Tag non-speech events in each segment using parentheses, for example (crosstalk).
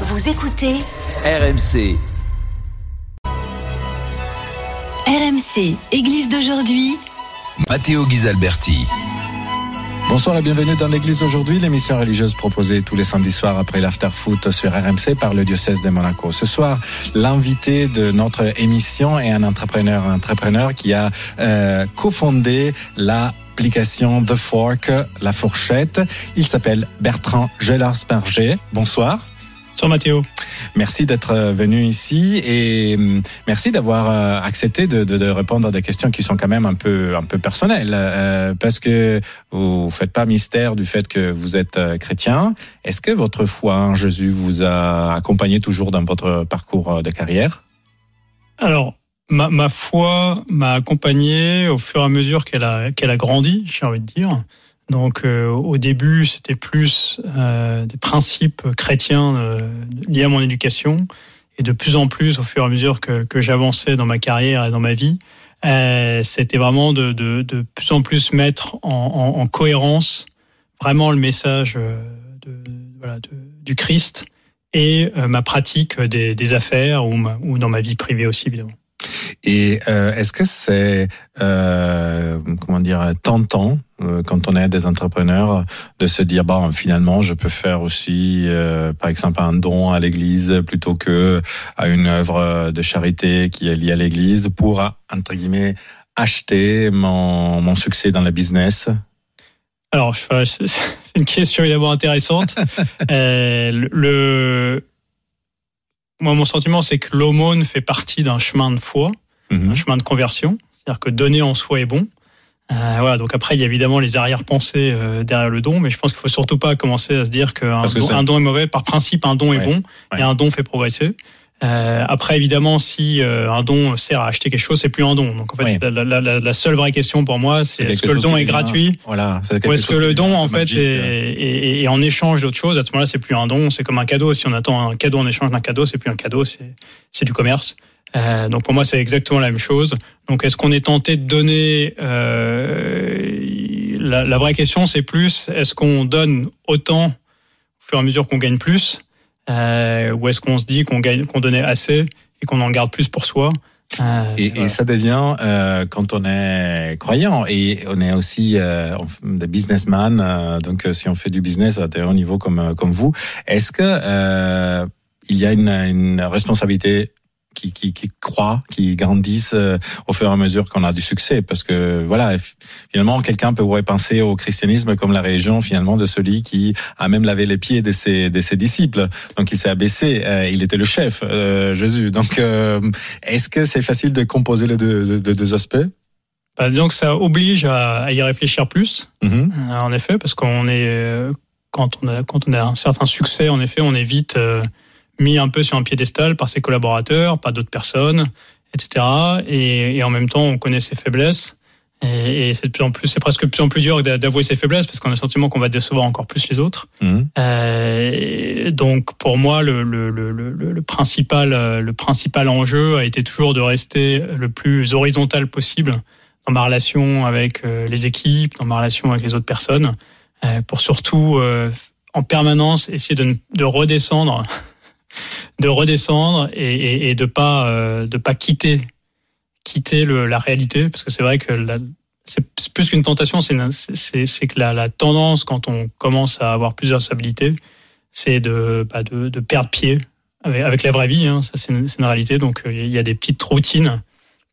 Vous écoutez RMC. RMC, Église d'aujourd'hui. Matteo Ghisalberti. Bonsoir et bienvenue dans l'église aujourd'hui, l'émission religieuse proposée tous les samedis soirs après l'after-foot sur RMC par le diocèse de Monaco. Ce soir, l'invité de notre émission est un entrepreneur, un entrepreneur qui a euh, cofondé l'application The Fork, la fourchette. Il s'appelle Bertrand Gelars-Berger. Bonsoir. Bonsoir Mathéo. Merci d'être venu ici et hum, merci d'avoir euh, accepté de, de, de, répondre à des questions qui sont quand même un peu un peu personnelles euh, parce que vous faites pas mystère du fait que vous êtes euh, chrétien. Est-ce que votre foi en Jésus vous a accompagné toujours dans votre parcours de carrière? Alors ma, ma foi m'a accompagné au fur et à mesure qu'elle a qu'elle a grandi, j'ai envie de dire. Donc euh, au début, c'était plus euh, des principes chrétiens euh, liés à mon éducation. Et de plus en plus, au fur et à mesure que, que j'avançais dans ma carrière et dans ma vie, euh, c'était vraiment de, de, de, plus en plus mettre en, en, en cohérence vraiment le message euh, de, voilà, du Christ et euh, ma pratique des, des affaires ou, ma, ou dans ma vie privée aussi, évidemment. Et euh, est-ce que c'est euh, comment dire tentant euh, quand on est des entrepreneurs de se dire bon finalement je peux faire aussi euh, par exemple un don à l'Église plutôt que à une œuvre de charité qui est liée à l'Église pour entre guillemets acheter mon, mon succès dans le business? Alors c'est une question évidemment intéressante. (laughs) Euh, le moi, mon sentiment, c'est que l'aumône fait partie d'un chemin de foi, mmh. un chemin de conversion. C'est-à-dire que donner en soi est bon. Euh, voilà, donc après, il y a évidemment les arrière-pensées euh, derrière le don, mais je pense qu'il faut surtout pas commencer à se dire qu'un don, un don est mauvais. Par principe, un don ouais. est bon ouais. et un don fait progresser. Euh, après, évidemment, si euh, un don sert à acheter quelque chose, c'est plus un don. Donc, en fait, oui. la, la, la, seule vraie question pour moi, c'est est-ce que le don est gratuit voilà, est ou est-ce que le don, en fait, est, est, est, en échange d'autre chose À ce moment-là, c'est plus un don, c'est comme un cadeau. Si on attend un cadeau en échange d'un cadeau, c'est plus un cadeau, c'est du commerce. Euh, donc, pour moi, c'est exactement la même chose. Donc, est-ce qu'on est tenté de donner euh, la, la vraie question, c'est plus est-ce qu'on donne autant au fur et à mesure qu'on gagne plus euh, ou est-ce qu'on se dit qu'on gagne, qu'on donnait assez et qu'on en garde plus pour soi euh, et, voilà. et, ça devient euh, quand on est croyant et on est aussi euh, des businessmen. Euh, donc, si on fait du business à un haut niveau comme comme vous, est-ce que il y a une, une responsabilité qui, qui, qui croient, qui grandissent euh, au fur et à mesure qu'on a du succès. Parce que voilà, finalement, quelqu'un peut penser au christianisme comme la religion finalement de celui qui a même lavé les pieds de ses, de ses disciples. Donc il s'est abaissé, euh, il était le chef, euh, Jésus. Donc euh, est-ce que c'est facile de composer les deux, deux, deux aspects? Bah, Disons que ça oblige à, à y réfléchir plus, mm -hmm. en effet, parce qu'on est quand on a quand on a un certain succès, en effet, on est vite mis un peu sur un piédestal par ses collaborateurs, par d'autres personnes, etc. Et, et, en même temps, on connaît ses faiblesses. Et, et c'est de plus en plus, c'est presque de plus en plus dur d'avouer ses faiblesses parce qu'on a le sentiment qu'on va décevoir encore plus les autres. Mmh. Euh, donc, pour moi, le, le, le, le, principal, le principal enjeu a été toujours de rester le plus horizontal possible dans ma relation avec euh, les équipes, dans ma relation avec les autres personnes, euh, pour surtout en permanence essayer de, de redescendre de redescendre et, de pas euh, de pas quitter quitter le, la réalité parce que c'est vrai que c'est plus qu'une tentation c'est que la, la, tendance quand on commence à avoir plusieurs stabilités c'est de, bah de, perdre pied avec, la vraie vie hein, ça c'est une, une, réalité. Donc euh, il y a des petites routines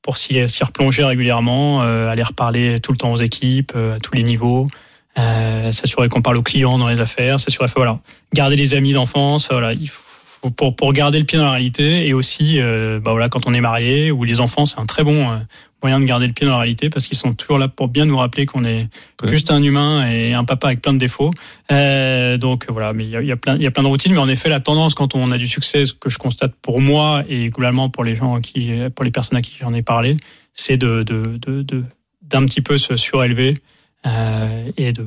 pour s'y replonger régulièrement euh, aller reparler tout le temps aux équipes à tous les niveaux s'assurer qu'on parle aux clients dans les affaires s'assurer voilà. Garder les amis d'enfance voilà il faut pour, pour garder le pied dans la réalité et aussi euh, bah voilà quand on est marié ou les enfants c'est un très bon euh, moyen de garder le pied dans la réalité parce qu'ils sont toujours là pour bien nous rappeler qu'on est ouais. juste un humain et un papa avec plein de défauts euh, donc voilà mais il y a, y a, plein il y a plein de routines mais en effet la tendance quand on a du succès ce que je constate pour moi et globalement pour les gens qui pour les personnes à qui j'en ai parlé c'est de de de d'un de, petit peu se surélever euh, et de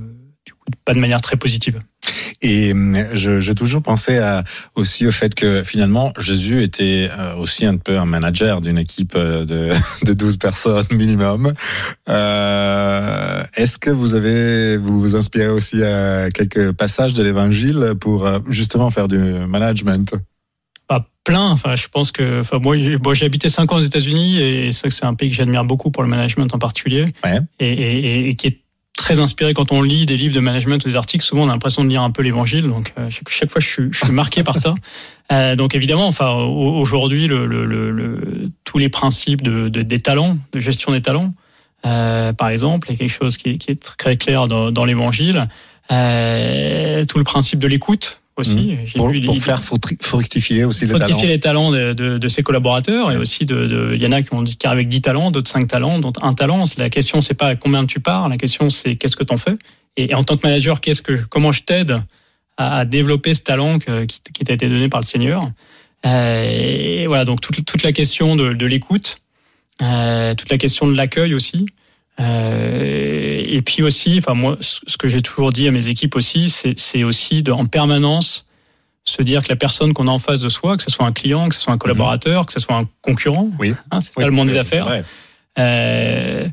du coup pas de manière très positive Et j'ai toujours pensé à, aussi au fait que finalement Jésus était aussi un peu un manager d'une équipe de, (laughs) de 12 personnes minimum. Euh, Est-ce que vous avez vous vous inspirez aussi à quelques passages de l'Évangile pour justement faire du management? Pas plein. Enfin, je pense que, enfin, moi, j'ai habité 5 ans aux États-Unis et c'est c'est un pays que j'admire beaucoup pour le management en particulier ouais. et, et, et, qui est très inspiré quand on lit des livres de management ou des articles. Souvent, on a l'impression de lire un peu l'Évangile. Donc, euh, chaque, chaque, fois, je suis, je suis marqué par ça. (laughs) Euh, donc, évidemment, enfin, aujourd'hui, le, le, le, tous les principes de, de, des talents, de gestion des talents, euh, par exemple, il y a quelque chose qui, qui est très clair dans, dans l'Évangile. Euh, tout le principe de l'écoute aussi. Mmh. Pour, vu, pour faire fructifier aussi les talents. les talents de, de, de, ses collaborateurs et aussi de, de, il y en a qui ont dit avec 10 talents, d'autres 5 talents, d'autres un talent. La question c'est pas combien tu pars, la question c'est qu'est-ce que tu en fais? Et, et, en tant que manager, qu'est-ce que comment je t'aide à, à, développer ce talent que, qui, qui t'a été donné par le Seigneur? Euh, et voilà donc toute, toute la question de, de l'écoute, euh, toute la question de l'accueil aussi. Euh, et puis aussi, enfin moi, ce que j'ai toujours dit à mes équipes aussi, c'est aussi de, en permanence se dire que la personne qu'on a en face de soi, que ce soit un client, que ce soit un collaborateur, mmh. que ce soit un concurrent, oui. hein, c'est oui, ça le monde des affaires. Euh,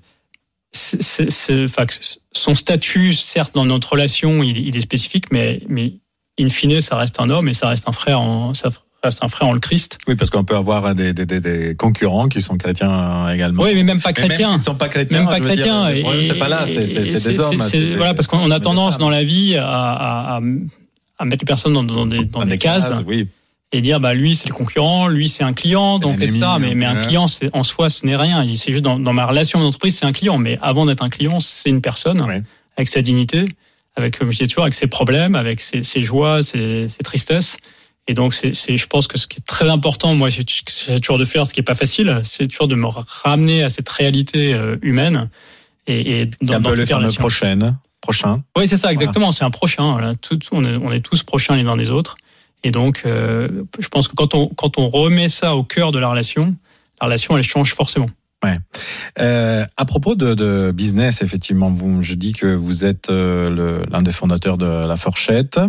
son statut, certes, dans notre relation, il, il, est spécifique, mais, mais in fine, ça reste un homme et ça reste un frère, en, ça, reste un frère en le Christ. Oui, parce qu'on peut avoir des, des, des, concurrents qui sont chrétiens également. Oui, mais même pas chrétiens. Même sont pas chrétiens. Même pas chrétiens. C'est pas là, c'est des hommes. Voilà, parce qu'on a tendance dans la vie à, à, à, mettre les personnes dans, dans des, dans des, cases. cases oui. Et dire bah lui c'est le concurrent, lui c'est un client, donc etc. Mais, mais un client c'est en soi ce n'est rien. C'est juste dans, dans, ma relation d'entreprise c'est un client, mais avant d'être un client c'est une personne avec sa dignité, avec comme je dis toujours avec ses problèmes, avec ses, ses joies, ses, ses tristesses. Et donc, c'est, je pense que ce qui est très important, moi, c'est toujours de faire ce qui est pas facile, c'est toujours de me ramener à cette réalité euh, humaine. Et, et dans, un peu le fameux prochaine, prochain. Oui, c'est ça, exactement. Voilà. C'est un prochain. Voilà. Tout, on, est, on est tous prochains les uns des autres. Et donc, euh, je pense que quand on, quand on remet ça au cœur de la relation, la relation, elle change forcément. Ouais. Euh, à propos de, de, business, effectivement, vous, je dis que vous êtes euh, l'un des fondateurs de La Fourchette,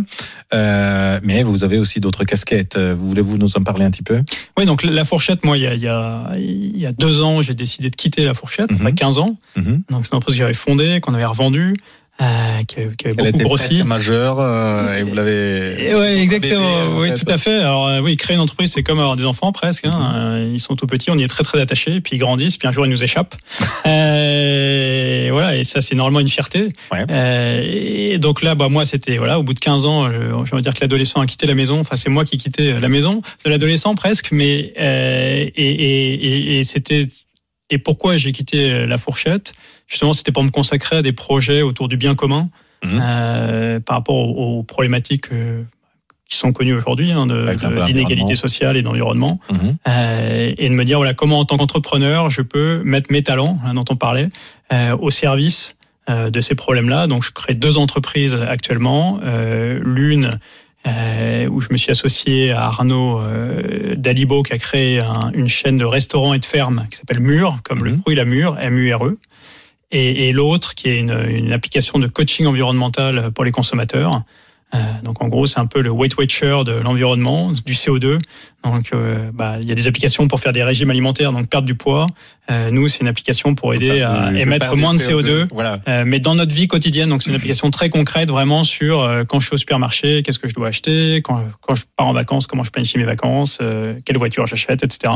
euh, mais vous avez aussi d'autres casquettes. Voulez-vous nous en parler un petit peu? Oui, donc La Fourchette, moi, il y a, il y a, il y a deux ans, j'ai décidé de quitter La Fourchette, mm -hmm. après 15 ans. Mm -hmm. Donc c'est un poste que j'avais fondé, qu'on avait revendu. Euh, qui, qui avait beaucoup grossi. majeur euh, et vous l'avez. Oui, exactement. oui, tout à fait. Alors euh, oui, créer une entreprise, c'est comme avoir des enfants presque. Hein. Mm -hmm. Ils sont tout petits, on y est très très attachés, puis ils grandissent, puis un jour ils nous échappent. (laughs) euh, et voilà, et ça c'est normalement une fierté. Ouais. et donc là, bah moi c'était voilà, au bout de 15 ans, je, dire que l'adolescent a quitté la maison. Enfin, c'est moi qui quittais la maison de l'adolescent presque, mais et, et, et, et c'était et pourquoi j'ai quitté la fourchette? Justement, c'était pour me consacrer à des projets autour du bien commun mmh. euh, par rapport aux, aux problématiques euh, qui sont connues aujourd'hui hein, d'inégalité sociale et d'environnement, mmh. euh, et de me dire voilà comment en tant qu'entrepreneur je peux mettre mes talents hein, dont on parlait euh, au service euh, de ces problèmes-là. Donc, je crée deux entreprises actuellement. L'une euh, où je me suis associé à Arnaud euh, Dalibo qui a créé un, une chaîne de restaurants et de fermes qui s'appelle Mur, comme mmh. le fruit la mûre, M-U-R-E. Et, et l'autre qui est une, une, application de coaching environnemental pour les consommateurs. Euh, donc en gros, c'est un peu le Weight Watcher de l'environnement, du CO2. Donc euh, bah, il y a des applications pour faire des régimes alimentaires, donc perdre du poids. Euh, nous, c'est une application pour aider à émettre moins de CO2, CO2 voilà. Euh, mais dans notre vie quotidienne. Donc c'est une application très concrète, vraiment sur euh, quand je suis au supermarché, qu'est-ce que je dois acheter, quand, quand je pars en vacances, comment je planifie mes vacances, quelle voiture j'achète, etc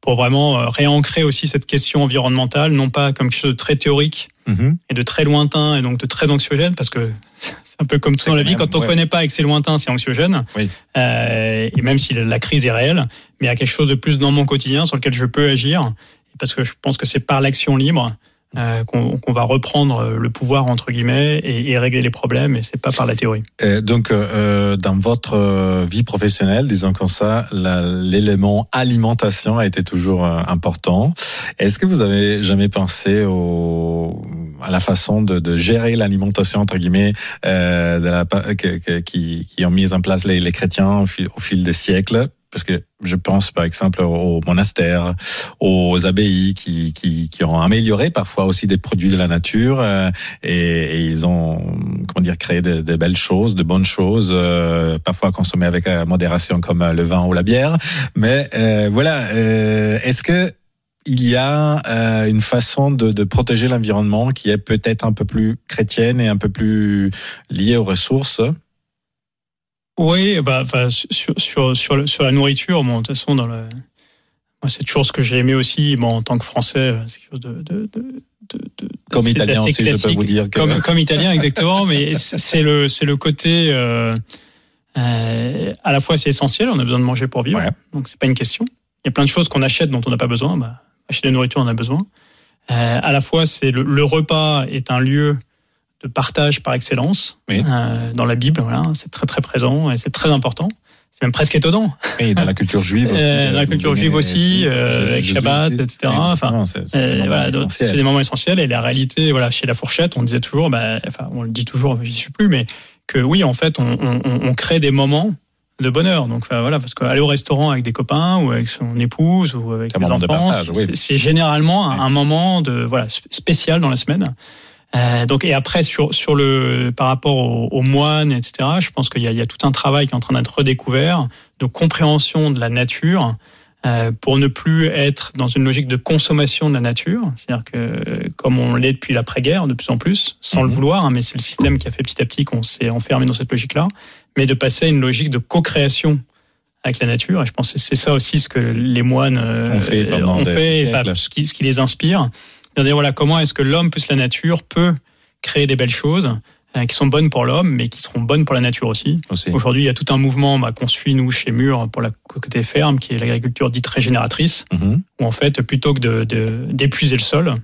pour vraiment réancrer aussi cette question environnementale, non pas comme quelque chose de très théorique -hmm. et de très lointain et donc de très anxiogène, parce que c'est un peu comme ça dans la vie, quand on ne ouais. connaît pas et que c'est lointain, c'est anxiogène, oui. euh, et même si la crise est réelle, mais il y a quelque chose de plus dans mon quotidien sur lequel je peux agir, parce que je pense que c'est par l'action libre euh, qu'on qu va reprendre le pouvoir entre guillemets et, et régler les problèmes et c'est pas par la théorie. Et donc euh, dans votre vie professionnelle, disons comme ça, l'élément alimentation a été toujours euh, important. Est-ce que vous avez jamais pensé au à la façon de, de gérer l'alimentation entre guillemets euh, de la, que, que, qui, qui ont mis en place les, les chrétiens au fil, au fil des siècles? Parce que je pense par exemple aux monastères, aux abbayes qui, qui, qui ont amélioré parfois aussi des produits de la nature euh, et, et, ils ont comment dire créé de, de, belles choses, de bonnes choses, euh, parfois consommées avec modération comme le vin ou la bière. Mais euh, voilà, euh, est-ce que il y a euh, une façon de, de protéger l'environnement qui est peut-être un peu plus chrétienne et un peu plus liée aux ressources? Oui, bah, sur, sur, sur, sur, la nourriture, bon, de toute façon, dans le, moi, c'est toujours ce que j'ai aimé aussi, bon, en tant que Français, c'est quelque chose de, de, de comme italien aussi, je peux vous dire. Que... Comme, comme italien, exactement, mais c'est le, c'est le côté, euh, euh, à la fois c'est essentiel, on a besoin de manger pour vivre, donc c'est pas une question. Il y a plein de choses qu'on achète dont on n'a pas besoin, bah, acheter de la nourriture, on a besoin. Euh, à la fois, c'est le, le, repas est un lieu de partage par excellence euh, dans la Bible. Voilà, c'est très très présent et c'est très important. C'est même presque étonnant. Et dans la culture juive aussi. Euh, dans la culture juive aussi, euh, avec Shabbat, etc. Enfin, c'est voilà, des moments essentiels. Et la réalité, voilà, chez la fourchette, on disait toujours, bah, enfin, on le dit toujours, j'y suis plus, mais que oui, en fait, on, on, on crée des moments de bonheur. Donc voilà, parce qu'aller au restaurant avec des copains ou avec son épouse ou avec les enfants, c'est généralement un, un, moment de voilà spécial dans la semaine. Euh, donc et après sur sur le par rapport aux, moines etc. Je pense qu'il y, y a, tout un travail qui est en train d'être redécouvert de compréhension de la nature euh, pour ne plus être dans une logique de consommation de la nature. C'est-à-dire que comme on l'est depuis l'après-guerre de plus en plus, sans le mhm. vouloir, hein, mais c'est le système qui a fait petit à petit qu'on s'est enfermé dans cette logique-là, mais de passer à une logique de co-création avec la nature. Et je pense que c'est ça aussi ce que les moines euh, ont fait, ont fait ce, qui, ce qui les inspire dire voilà comment est-ce que l'homme plus la nature peut créer des belles choses euh, qui sont bonnes pour l'homme, mais qui seront bonnes pour la nature aussi. Aujourd'hui, il y a tout un mouvement bah, qu'on suit nous chez Mur pour la côté ferme, qui est l'agriculture dite régénératrice, mm-hmm. où en fait, plutôt que d'épuiser de, le sol,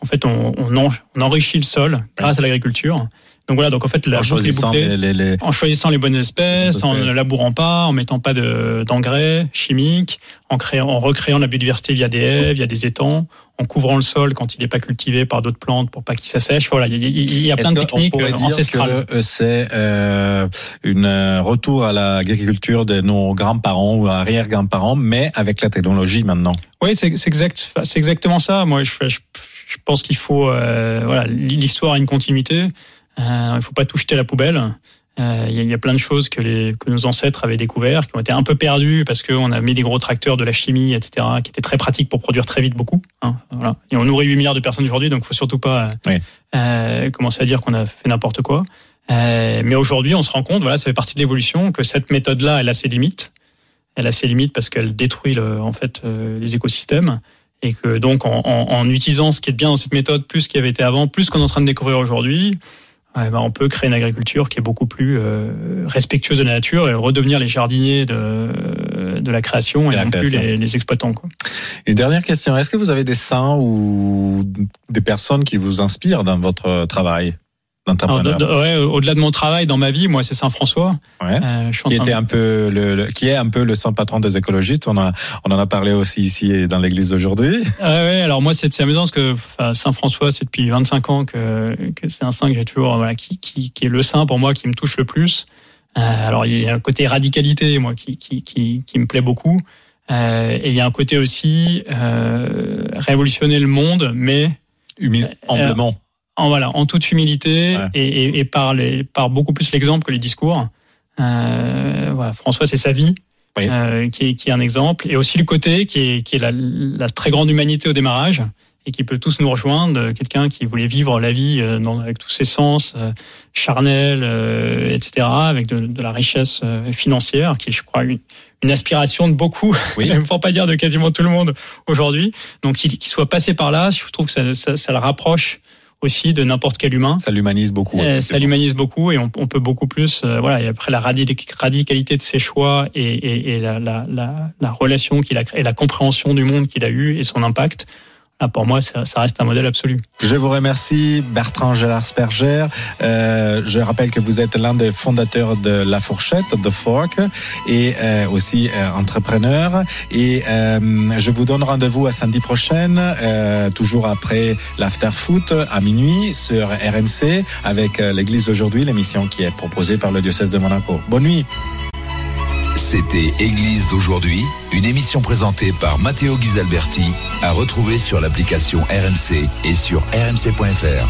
en fait, on, on, on enrichit le sol grâce à l'agriculture. Donc voilà, donc en fait, la en choisissant, les, les, en choisissant les bonnes espèces, en ne labourant pas, en mettant pas d'engrais chimiques, en créant, en recréant la biodiversité via des haies, via des étangs, en couvrant le sol quand il n'est pas cultivé par d'autres plantes pour pas qu'il s'assèche. Voilà, il y, a plein de techniques on ancestrales. Que c'est euh, une euh, retour à l'agriculture de nos grands-parents ou arrière-grands-parents, mais avec la technologie maintenant? Oui, c'est exact, c'est exactement ça. Moi, je, je, je pense qu'il faut, euh, voilà, l'histoire a une continuité. Euh, il ne faut pas tout jeter à la poubelle. Euh, il y, a plein de choses que, les, que nos ancêtres avaient découvert, qui ont été un peu perdues parce qu'on a mis des gros tracteurs de la chimie, etc., qui étaient très pratiques pour produire très vite beaucoup. Hein, voilà. Et on nourrit 8 milliards de personnes aujourd'hui, donc il faut surtout pas euh, commencer à dire qu'on a fait n'importe quoi. Euh, mais aujourd'hui, on se rend compte, voilà, ça fait partie de l'évolution, que cette méthode-là, elle a ses limites. Elle a ses limites parce qu'elle détruit le, en fait les écosystèmes et que donc en, en, en, utilisant ce qui est bien dans cette méthode, plus ce qui avait été avant, plus qu'on est en train de découvrir aujourd'hui, ben, on peut créer une agriculture qui est beaucoup plus euh, respectueuse de la nature et redevenir les jardiniers de, de la création et, non plus les, les, exploitants. Quoi. Une dernière question, est-ce que vous avez des saints ou des personnes qui vous inspirent dans votre travail? Au-delà de mon travail dans ma vie, moi, c'est Saint François. Euh, qui était un peu le, qui est un peu le saint patron des écologistes. On a, on en a parlé aussi ici dans l'église d'aujourd'hui. (laughs) ouais, alors moi, c'est amusant parce que Saint François, c'est depuis 25 ans que, que c'est un saint que j'ai toujours, voilà, qui, qui, qui, est le saint pour moi qui me touche le plus. Euh, alors il y a un côté radicalité, moi, qui, qui, qui, qui me plaît beaucoup. Euh, et il y a un côté aussi euh, révolutionner le monde, mais humblement en, voilà, en toute humilité et, et, et, par, les, par beaucoup plus l'exemple que les discours. Euh, voilà, François, c'est sa vie. Euh, qui, est, qui est un exemple, et aussi le côté qui est, qui est la, la très grande humanité au démarrage, et qui peut tous nous rejoindre, quelqu'un qui voulait vivre la vie euh, dans, avec tous ses sens, euh, charnels, euh, etc., avec de, de, la richesse financière, qui est, je crois, une, une aspiration de beaucoup, oui. (laughs) pour pas dire de quasiment tout le monde aujourd'hui. Donc, qu'il soit passé par là, je trouve que ça, ça, ça le rapproche aussi de n'importe quel humain. Ça l'humanise beaucoup. Euh, ça l'humanise beaucoup et on, on, peut beaucoup plus. Euh, voilà. Et après la radicalité de ses choix et, et, et la, la, la, la, relation qu'il a créée, la compréhension du monde qu'il a eu et son impact, ah, pour moi, ça, ça, reste un modèle absolu. Je vous remercie, Bertrand Gélard-Sperger. Euh, je rappelle que vous êtes l'un des fondateurs de La Fourchette, The Fork, et euh, aussi euh, entrepreneur. Et euh, je vous donne rendez-vous à samedi prochaine, euh, toujours après l'After Foot à minuit sur RMC, avec euh, l'Église d'aujourd'hui, l'émission qui est proposée par le diocèse de Monaco. Bonne nuit. C'était Église d'aujourd'hui, une émission présentée par Matteo Ghisalberti, à retrouver sur l'application RMC et sur rmc.fr.